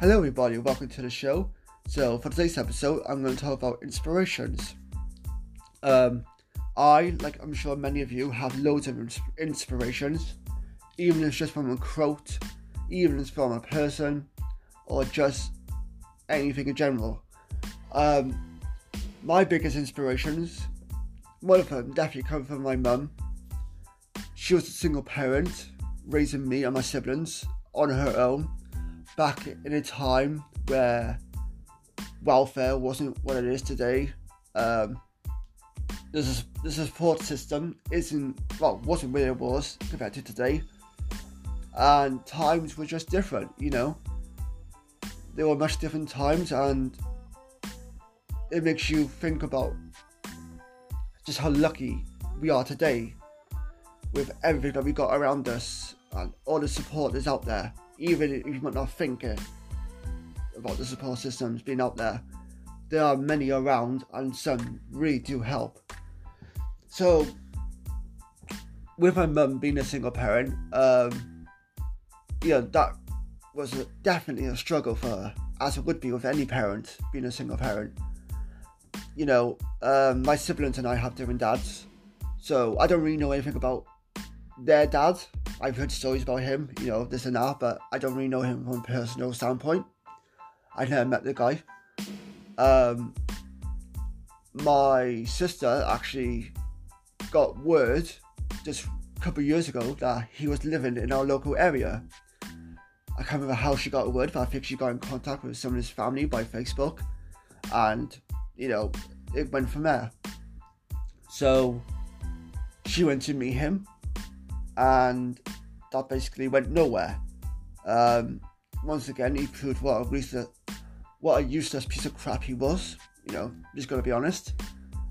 Hello, everybody, welcome to the show. So, for today's episode, I'm going to talk about inspirations. Um, I, like I'm sure many of you, have loads of ins- inspirations, even if it's just from a quote, even if it's from a person, or just anything in general. Um, my biggest inspirations, one of them definitely come from my mum. She was a single parent, raising me and my siblings on her own back in a time where welfare wasn't what it is today. Um, the, the support system isn't well wasn't where it was compared to today, and times were just different. You know, they were much different times, and it makes you think about just how lucky we are today with everything that we got around us and all the support that's out there even if you might not think it, about the support systems being out there, there are many around and some really do help. So, with my mum being a single parent, um, you know, that was a, definitely a struggle for her, as it would be with any parent being a single parent. You know, um, my siblings and I have different dads, so I don't really know anything about their dad. I've heard stories about him, you know, this and that, but I don't really know him from a personal standpoint. I've never met the guy. Um, my sister actually got word just a couple of years ago that he was living in our local area. I can't remember how she got the word, but I think she got in contact with some of his family by Facebook, and you know, it went from there. So she went to meet him and that basically went nowhere. Um, once again, he proved what a useless, what a useless piece of crap he was. You know, just gotta be honest,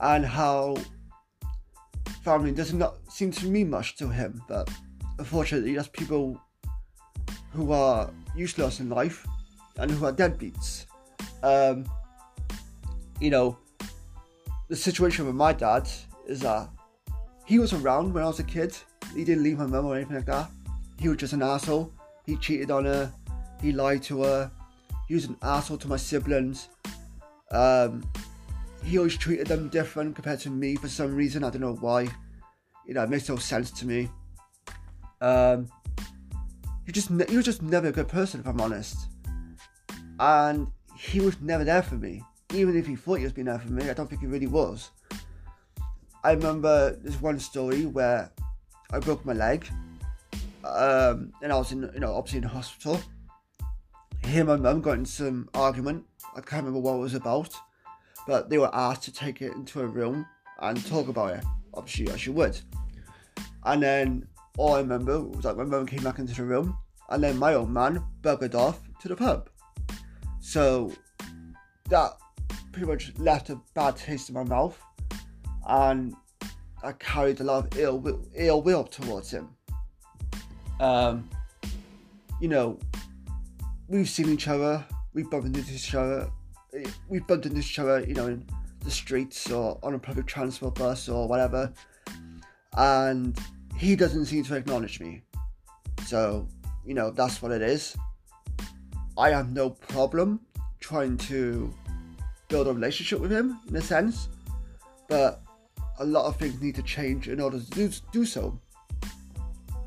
and how family does not seem to mean much to him. But unfortunately, that's people who are useless in life and who are deadbeats. Um, you know, the situation with my dad is that he was around when I was a kid he didn't leave my mum or anything like that. He was just an asshole. He cheated on her. He lied to her. He was an asshole to my siblings. Um, he always treated them different compared to me for some reason. I don't know why. You know, it makes no sense to me. Um, he just ne- was just never a good person, if I'm honest. And he was never there for me. Even if he thought he was being there for me, I don't think he really was. I remember this one story where I broke my leg, um, and I was in, you know, obviously in hospital. Here, my mum got in some argument. I can't remember what it was about, but they were asked to take it into a room and talk about it. Obviously, as you would. And then all I remember was like my mum came back into the room, and then my old man buggered off to the pub. So that pretty much left a bad taste in my mouth, and I carried a lot of ill will, ill will towards him. Um, you know, we've seen each other, we've bumped into each other, we've bumped into each other, you know, in the streets or on a public transport bus or whatever, and he doesn't seem to acknowledge me. So, you know, that's what it is. I have no problem trying to build a relationship with him in a sense, but a lot of things need to change in order to do, do so.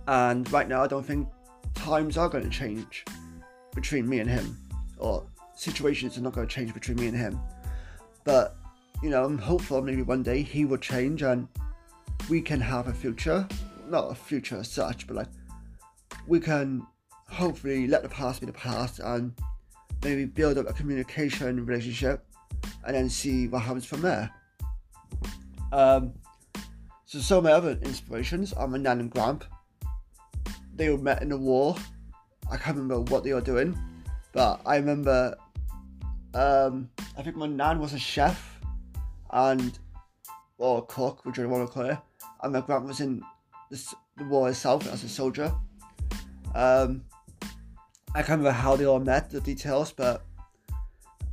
And right now, I don't think times are going to change between me and him, or situations are not going to change between me and him. But, you know, I'm hopeful maybe one day he will change and we can have a future. Not a future as such, but like, we can hopefully let the past be the past and maybe build up a communication relationship and then see what happens from there. Um, so some of my other inspirations are my nan and gramp. They were met in the war. I can't remember what they were doing, but I remember. Um, I think my nan was a chef, and or a cook, which I want to call it, and my gramp was in the, the war itself as a soldier. Um, I can't remember how they all met, the details, but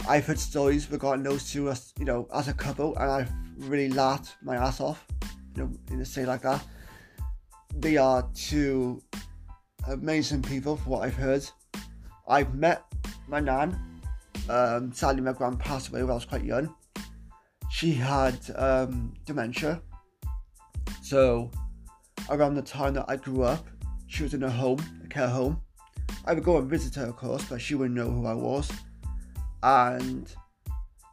I've heard stories regarding those two as you know as a couple, and I've really laughed my ass off, you know, in a say like that. They are two amazing people, for what I've heard. I've met my nan, um, sadly my grand passed away when I was quite young. She had um, dementia. So around the time that I grew up, she was in a home, a care home. I would go and visit her, of course, but she wouldn't know who I was. And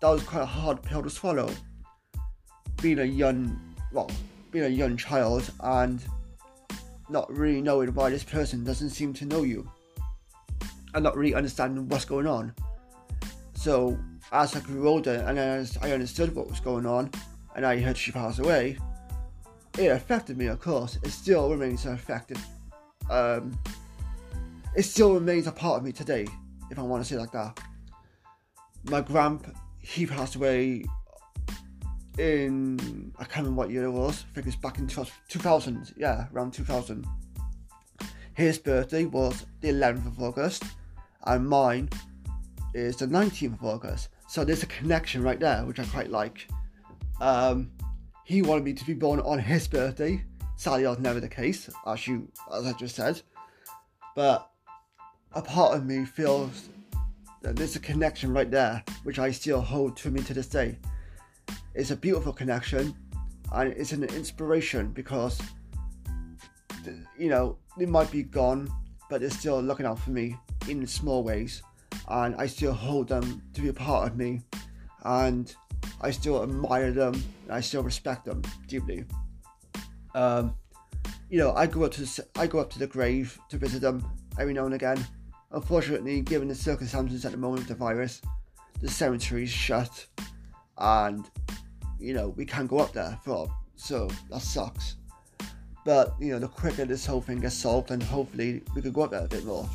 that was quite a hard pill to swallow. Being a young, well, being a young child and not really knowing why this person doesn't seem to know you and not really understanding what's going on. So as I grew older and as I understood what was going on and I heard she passed away, it affected me of course. It still remains affected. Um, it still remains a part of me today, if I want to say like that. My grandpa, he passed away in I can't remember what year it was. I think it's back in 2000. Yeah, around 2000. His birthday was the 11th of August, and mine is the 19th of August. So there's a connection right there, which I quite like. Um, he wanted me to be born on his birthday. Sadly, that was never the case, as you as I just said. But a part of me feels that there's a connection right there, which I still hold to me to this day. It's a beautiful connection, and it's an inspiration because you know they might be gone, but they're still looking out for me in small ways and I still hold them to be a part of me, and I still admire them, and I still respect them deeply. Um, you know, I go up to the, I go up to the grave to visit them every now and again. Unfortunately, given the circumstances at the moment of the virus, the cemetery is shut, and you know we can't go up there for so that sucks. But you know, the quicker this whole thing gets solved, and hopefully we could go up there a bit more.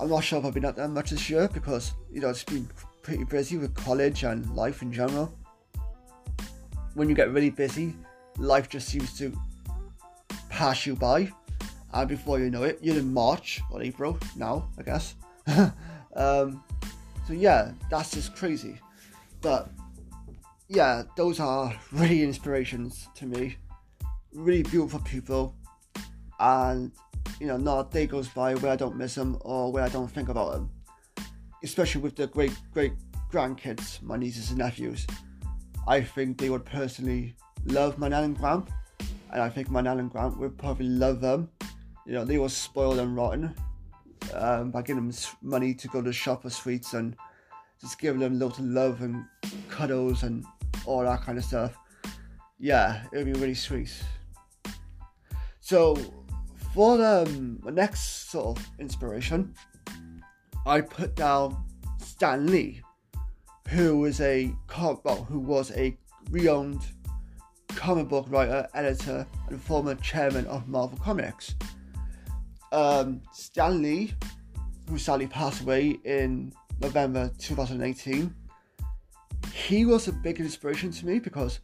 I'm not sure if I've been up there much this year because, you know, it's been pretty busy with college and life in general. When you get really busy, life just seems to pass you by. And before you know it, you're in March or April now, I guess. um, so yeah, that's just crazy. But yeah, those are really inspirations to me. Really beautiful people. And you know, not a day goes by where I don't miss them or where I don't think about them. Especially with the great great grandkids, my nieces and nephews. I think they would personally love my nan and grandp, and I think my nan and grandp would probably love them. You know, they were spoiled and rotten um, by giving them money to go to the shop for sweets and just giving them lots of love and cuddles and all that kind of stuff. Yeah, it would be really sweet. So for the um, next sort of inspiration, I put down Stan Lee, who was a well, who was a renowned comic book writer, editor, and former chairman of Marvel Comics. Um, Stan Lee, who sadly passed away in November 2018, he was a big inspiration to me because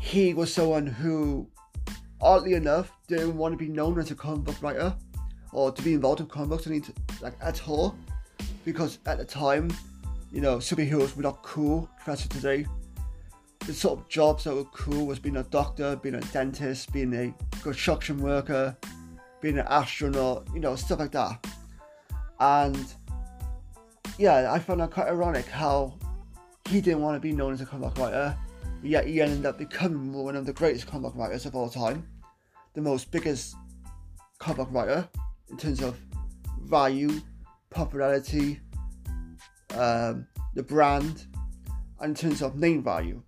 he was someone who oddly enough, didn't want to be known as a comic book writer or to be involved in comic books like at all, because at the time, you know, superheroes were not cool compared to today. The sort of jobs that were cool was being a doctor, being a dentist, being a construction worker, being an astronaut, you know, stuff like that. And yeah, I found that quite ironic how he didn't want to be known as a comic writer yet he ended up becoming one of the greatest comic writers of all time, the most biggest comic writer in terms of value, popularity, um, the brand, and in terms of name value.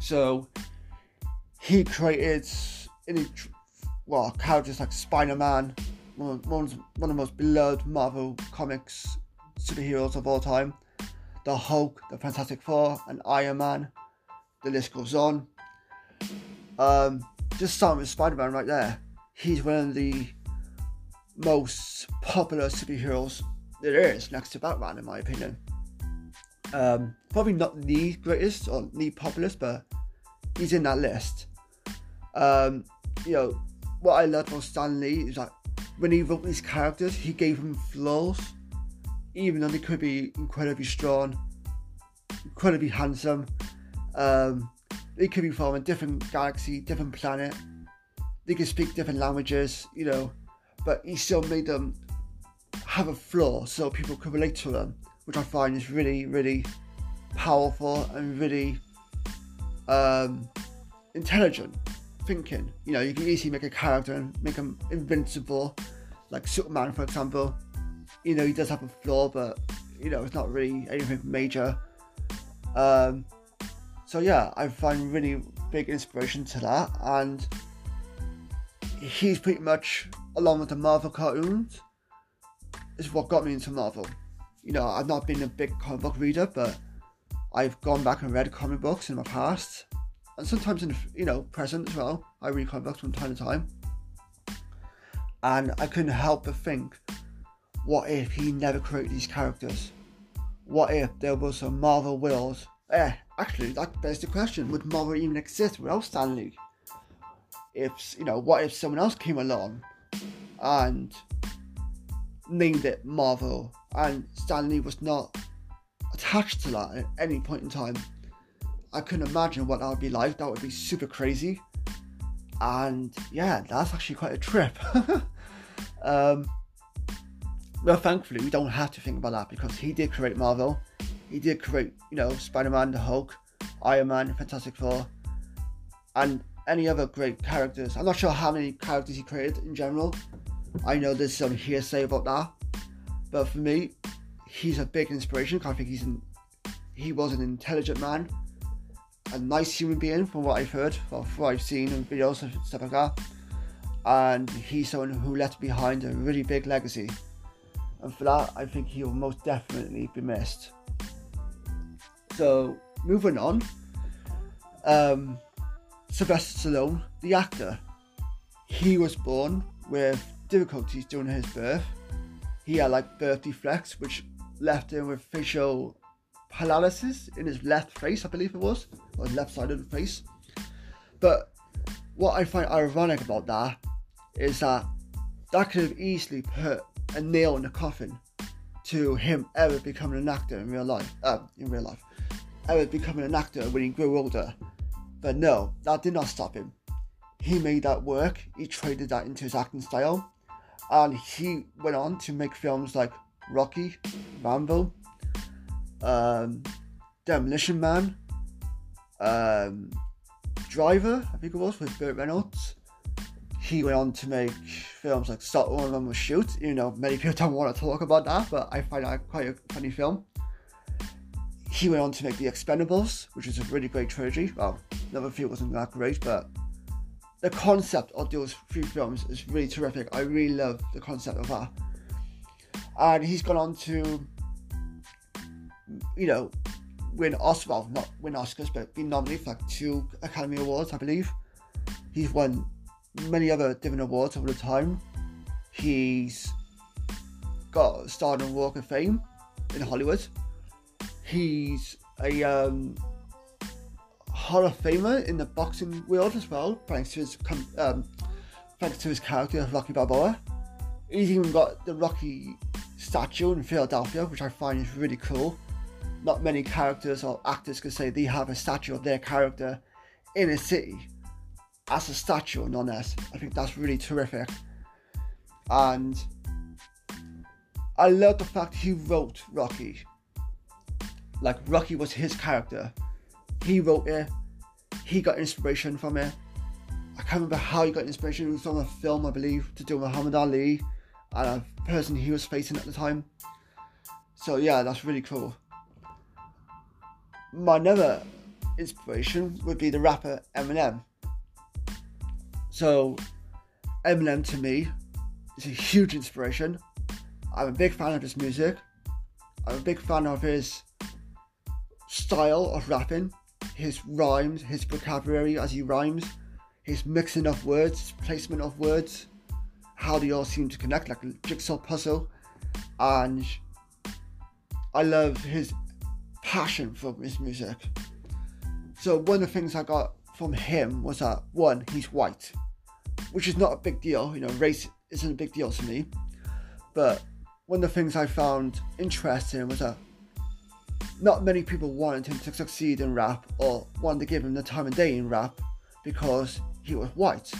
So he created any well characters like Spider-Man, one, of, one of the most beloved Marvel comics superheroes of all time, the Hulk, the Fantastic Four, and Iron Man the list goes on. Um, just starting with Spider Man right there. He's one of the most popular superheroes there is, next to Batman, in my opinion. Um, probably not the greatest or the populist, but he's in that list. Um, you know, what I love about Stan Lee is that when he wrote these characters, he gave them flaws, even though they could be incredibly strong, incredibly handsome, um, they could be from a different galaxy, different planet. They could speak different languages, you know, but he still made them have a flaw so people could relate to them, which I find is really, really powerful and really um, intelligent thinking. You know, you can easily make a character and make him invincible, like Superman, for example. You know, he does have a flaw, but you know, it's not really anything major. Um, so yeah, I find really big inspiration to that, and he's pretty much along with the Marvel cartoons is what got me into Marvel. You know, I've not been a big comic book reader, but I've gone back and read comic books in my past, and sometimes in the you know present as well. I read comic books from time to time, and I couldn't help but think, what if he never created these characters? What if there was a Marvel world? Eh, actually, that begs the question: Would Marvel even exist without Stan Lee? If you know, what if someone else came along and named it Marvel, and Stan Lee was not attached to that at any point in time. I couldn't imagine what that would be like. That would be super crazy. And yeah, that's actually quite a trip. um, well, thankfully, we don't have to think about that because he did create Marvel. He did create, you know, Spider Man, the Hulk, Iron Man, Fantastic Four, and any other great characters. I'm not sure how many characters he created in general. I know there's some hearsay about that. But for me, he's a big inspiration. I think he's an, he was an intelligent man, a nice human being from what I've heard, from what I've seen in videos and stuff like that. And he's someone who left behind a really big legacy. And for that, I think he'll most definitely be missed. So, moving on, um, Sylvester Stallone, the actor, he was born with difficulties during his birth. He had like birth defects, which left him with facial paralysis in his left face, I believe it was, or left side of the face. But what I find ironic about that is that that could have easily put a nail in the coffin to him ever becoming an actor in real life. Uh, in real life, ever becoming an actor when he grew older. But no, that did not stop him. He made that work. He traded that into his acting style, and he went on to make films like Rocky, Rambo, um, Demolition Man, um, Driver, I think it was, with Burt Reynolds. He went on to make films like Stop Or My Mom Will Shoot. You know, many people don't want to talk about that, but I find that quite a funny film. He went on to make The Expendables, which is a really great trilogy. Well, never feel wasn't that great, but the concept of those three films is really terrific. I really love the concept of that and he's gone on to, you know, win Oscars, well, not win Oscars, but be nominated for like two Academy Awards, I believe. He's won many other different awards over the time. He's got starred in Walk of Fame in Hollywood. He's a um, Hall of Famer in the boxing world as well, thanks to his um, thanks to his character of Rocky Balboa. He's even got the Rocky statue in Philadelphia, which I find is really cool. Not many characters or actors can say they have a statue of their character in a city as a statue, nonetheless. I think that's really terrific. And I love the fact he wrote Rocky. Like Rocky was his character. He wrote it. He got inspiration from it. I can't remember how he got inspiration. It was from a film, I believe, to do Muhammad Ali and a person he was facing at the time. So yeah, that's really cool. My another inspiration would be the rapper Eminem. So Eminem to me is a huge inspiration. I'm a big fan of his music. I'm a big fan of his style of rapping, his rhymes, his vocabulary as he rhymes, his mixing of words, his placement of words how they all seem to connect like a jigsaw puzzle and I love his passion for his music. So one of the things I got from him was that one, he's white, which is not a big deal. You know, race isn't a big deal to me. But one of the things I found interesting was that not many people wanted him to succeed in rap or wanted to give him the time of day in rap because he was white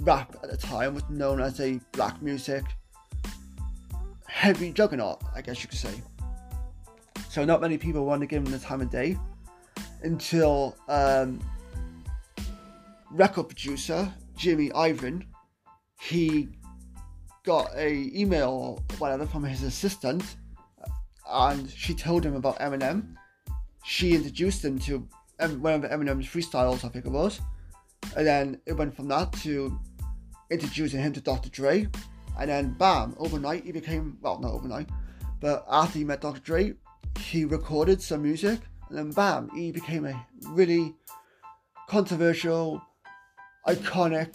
rap at the time was known as a black music heavy juggernaut, I guess you could say. So not many people wanted to give him the time of day until um, record producer Jimmy Iovine he got a email or whatever from his assistant uh, and she told him about Eminem. She introduced him to one of Eminem's freestyles, I think it was. And then it went from that to introducing him to Dr. Dre. And then bam, overnight he became well not overnight, but after he met Dr. Dre, he recorded some music and then bam, he became a really controversial, iconic,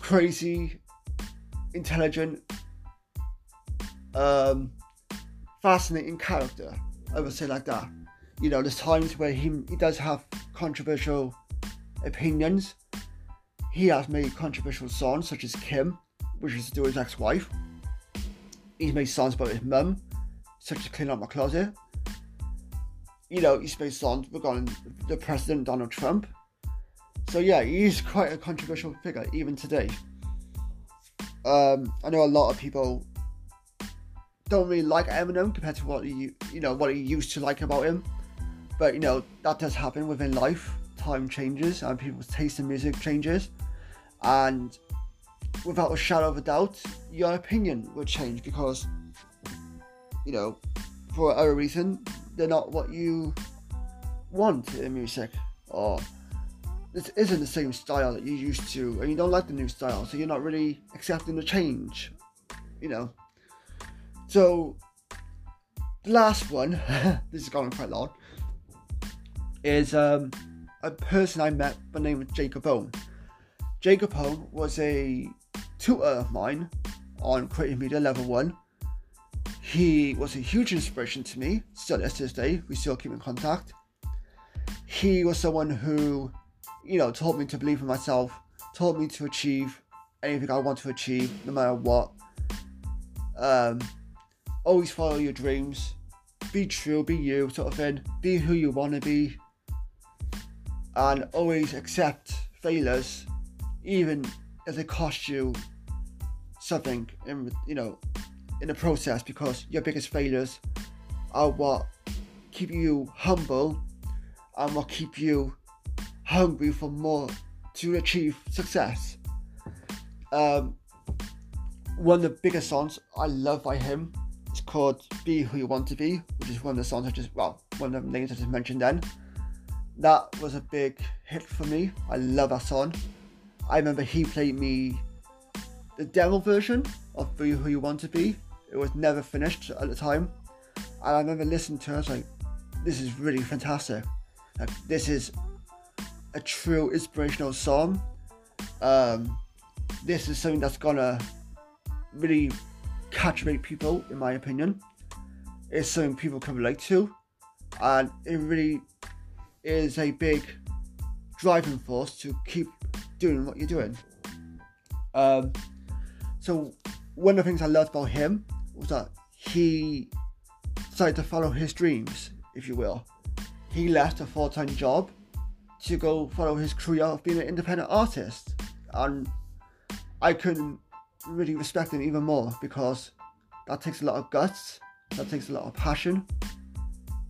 crazy, intelligent, um, fascinating character. I would say like that. You know, there's times where he he does have controversial opinions. He has made controversial songs such as Kim, which is to do his ex-wife. He's made songs about his mum, such as Clean Up My Closet. You know, he's made songs regarding the President Donald Trump. So yeah, he's quite a controversial figure even today. Um, I know a lot of people don't really like Eminem compared to what he, you know, what he used to like about him. But you know that does happen within life. Time changes and people's taste in music changes, and without a shadow of a doubt, your opinion will change because you know, for whatever reason, they're not what you want in music, or this isn't the same style that you used to, and you don't like the new style, so you're not really accepting the change, you know. So, the last one, this is going quite long, is um, a person I met by the name of Jacob Owen. Jacob Owen was a tutor of mine on creative media level one. He was a huge inspiration to me, still is to this day. We still keep in contact. He was someone who, you know, taught me to believe in myself, taught me to achieve anything I want to achieve, no matter what. Um, always follow your dreams, be true, be you, sort of thing, be who you want to be, and always accept failures, even if they cost you something in you know in the process, because your biggest failures are what keep you humble and what keep you hungry for more to achieve success. Um, one of the biggest songs I love by him it's called Be Who You Want to Be, which is one of the songs I just, well, one of the names I just mentioned then. That was a big hit for me. I love that song. I remember he played me the demo version of Be Who You Want to Be. It was never finished at the time. And I remember listening to it, I was like, this is really fantastic. Like, this is a true inspirational song. Um, this is something that's gonna really captivate people, in my opinion. It's something people can relate to, and it really is a big driving force to keep doing what you're doing. Um, so, one of the things I loved about him was that he decided to follow his dreams, if you will. He left a full time job to go follow his career of being an independent artist, and I couldn't really respect him even more because that takes a lot of guts, that takes a lot of passion,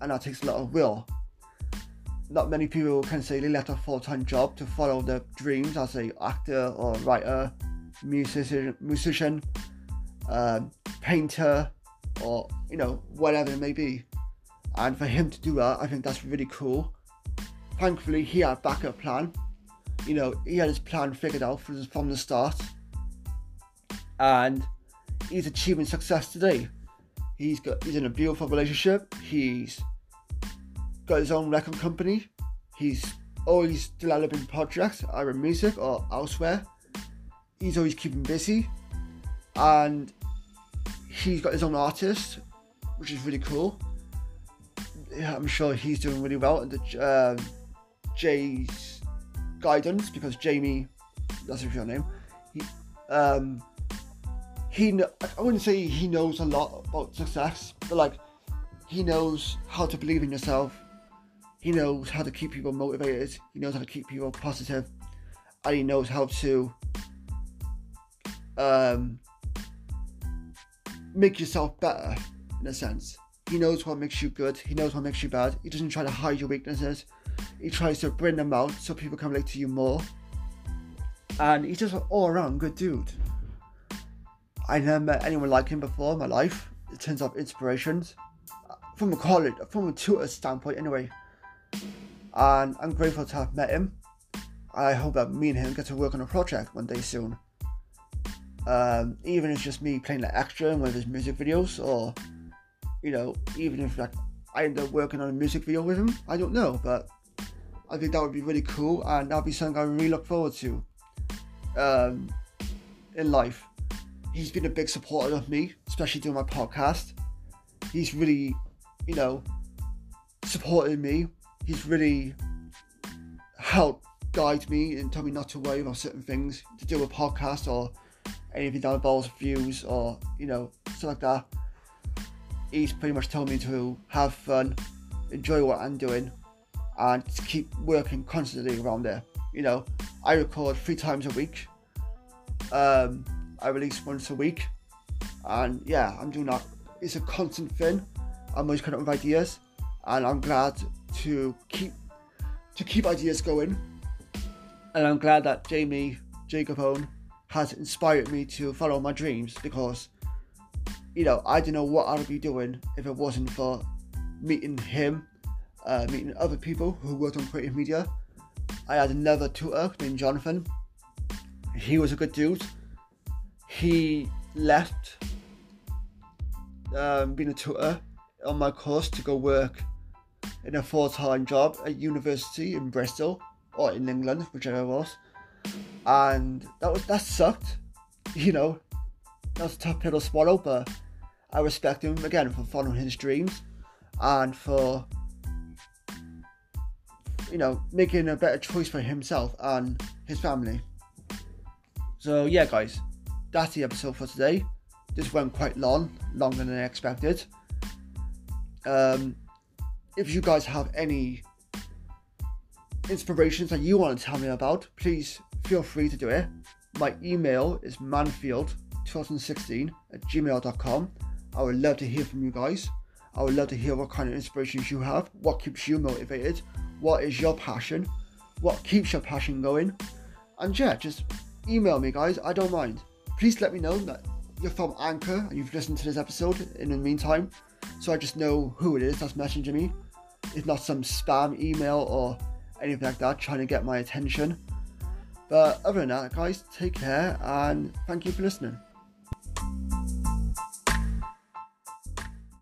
and that takes a lot of will. Not many people can say they left a full time job to follow their dreams as a actor or writer, musician, musician, um, painter, or you know whatever it may be. And for him to do that, I think that's really cool. Thankfully, he had a backup plan. You know, he had his plan figured out from the start and he's achieving success today. He's got he's in a beautiful relationship. He's got his own record company. He's always developing projects either music or elsewhere. He's always keeping busy, and he's got his own artist, which is really cool. I'm sure he's doing really well under um, Jay's guidance because Jamie, that's his real name. He, um, he I wouldn't say he knows a lot about success, but like he knows how to believe in yourself. He knows how to keep people motivated. He knows how to keep people positive, and he knows how to um, make yourself better in a sense. He knows what makes you good. He knows what makes you bad. He doesn't try to hide your weaknesses. He tries to bring them out so people can relate to you more. And he's just an all-around good dude. I never met anyone like him before in my life. In terms of inspirations, from a college, from a tutor standpoint, anyway. And I'm grateful to have met him. I hope that me and him get to work on a project one day soon. Um, even if it's just me playing like extra in one of his music videos, or you know, even if like I end up working on a music video with him, I don't know, but I think that would be really cool, and that'd be something I really look forward to um, in life. He's been a big supporter of me, especially doing my podcast. He's really, you know, supported me. He's really helped guide me and told me not to worry about certain things to do a podcast or anything that involves views or you know stuff like that. He's pretty much told me to have fun, enjoy what I'm doing, and keep working constantly around there. You know, I record three times a week. Um, I release once a week, and yeah, I'm doing that. It's a constant thing. I'm always coming up with ideas, and I'm glad to keep to keep ideas going. And I'm glad that Jamie Jacob Owen has inspired me to follow my dreams because, you know, I don't know what I would be doing if it wasn't for meeting him, uh, meeting other people who worked on creative media. I had another tutor named Jonathan. He was a good dude. He left um, being a tutor on my course to go work in a full-time job at university in Bristol or in England, whichever it was and that was that sucked. You know, that was a tough pill to swallow, but I respect him again for following his dreams and for you know making a better choice for himself and his family. So yeah, guys, that's the episode for today. This went quite long, longer than I expected. Um, if you guys have any inspirations that you want to tell me about, please feel free to do it. My email is manfield2016 at gmail.com. I would love to hear from you guys. I would love to hear what kind of inspirations you have, what keeps you motivated, what is your passion, what keeps your passion going. And yeah, just email me, guys. I don't mind. Please let me know that you're from Anchor and you've listened to this episode in the meantime, so I just know who it is that's messaging me. It's not some spam email or anything like that trying to get my attention. But other than that, guys, take care and thank you for listening.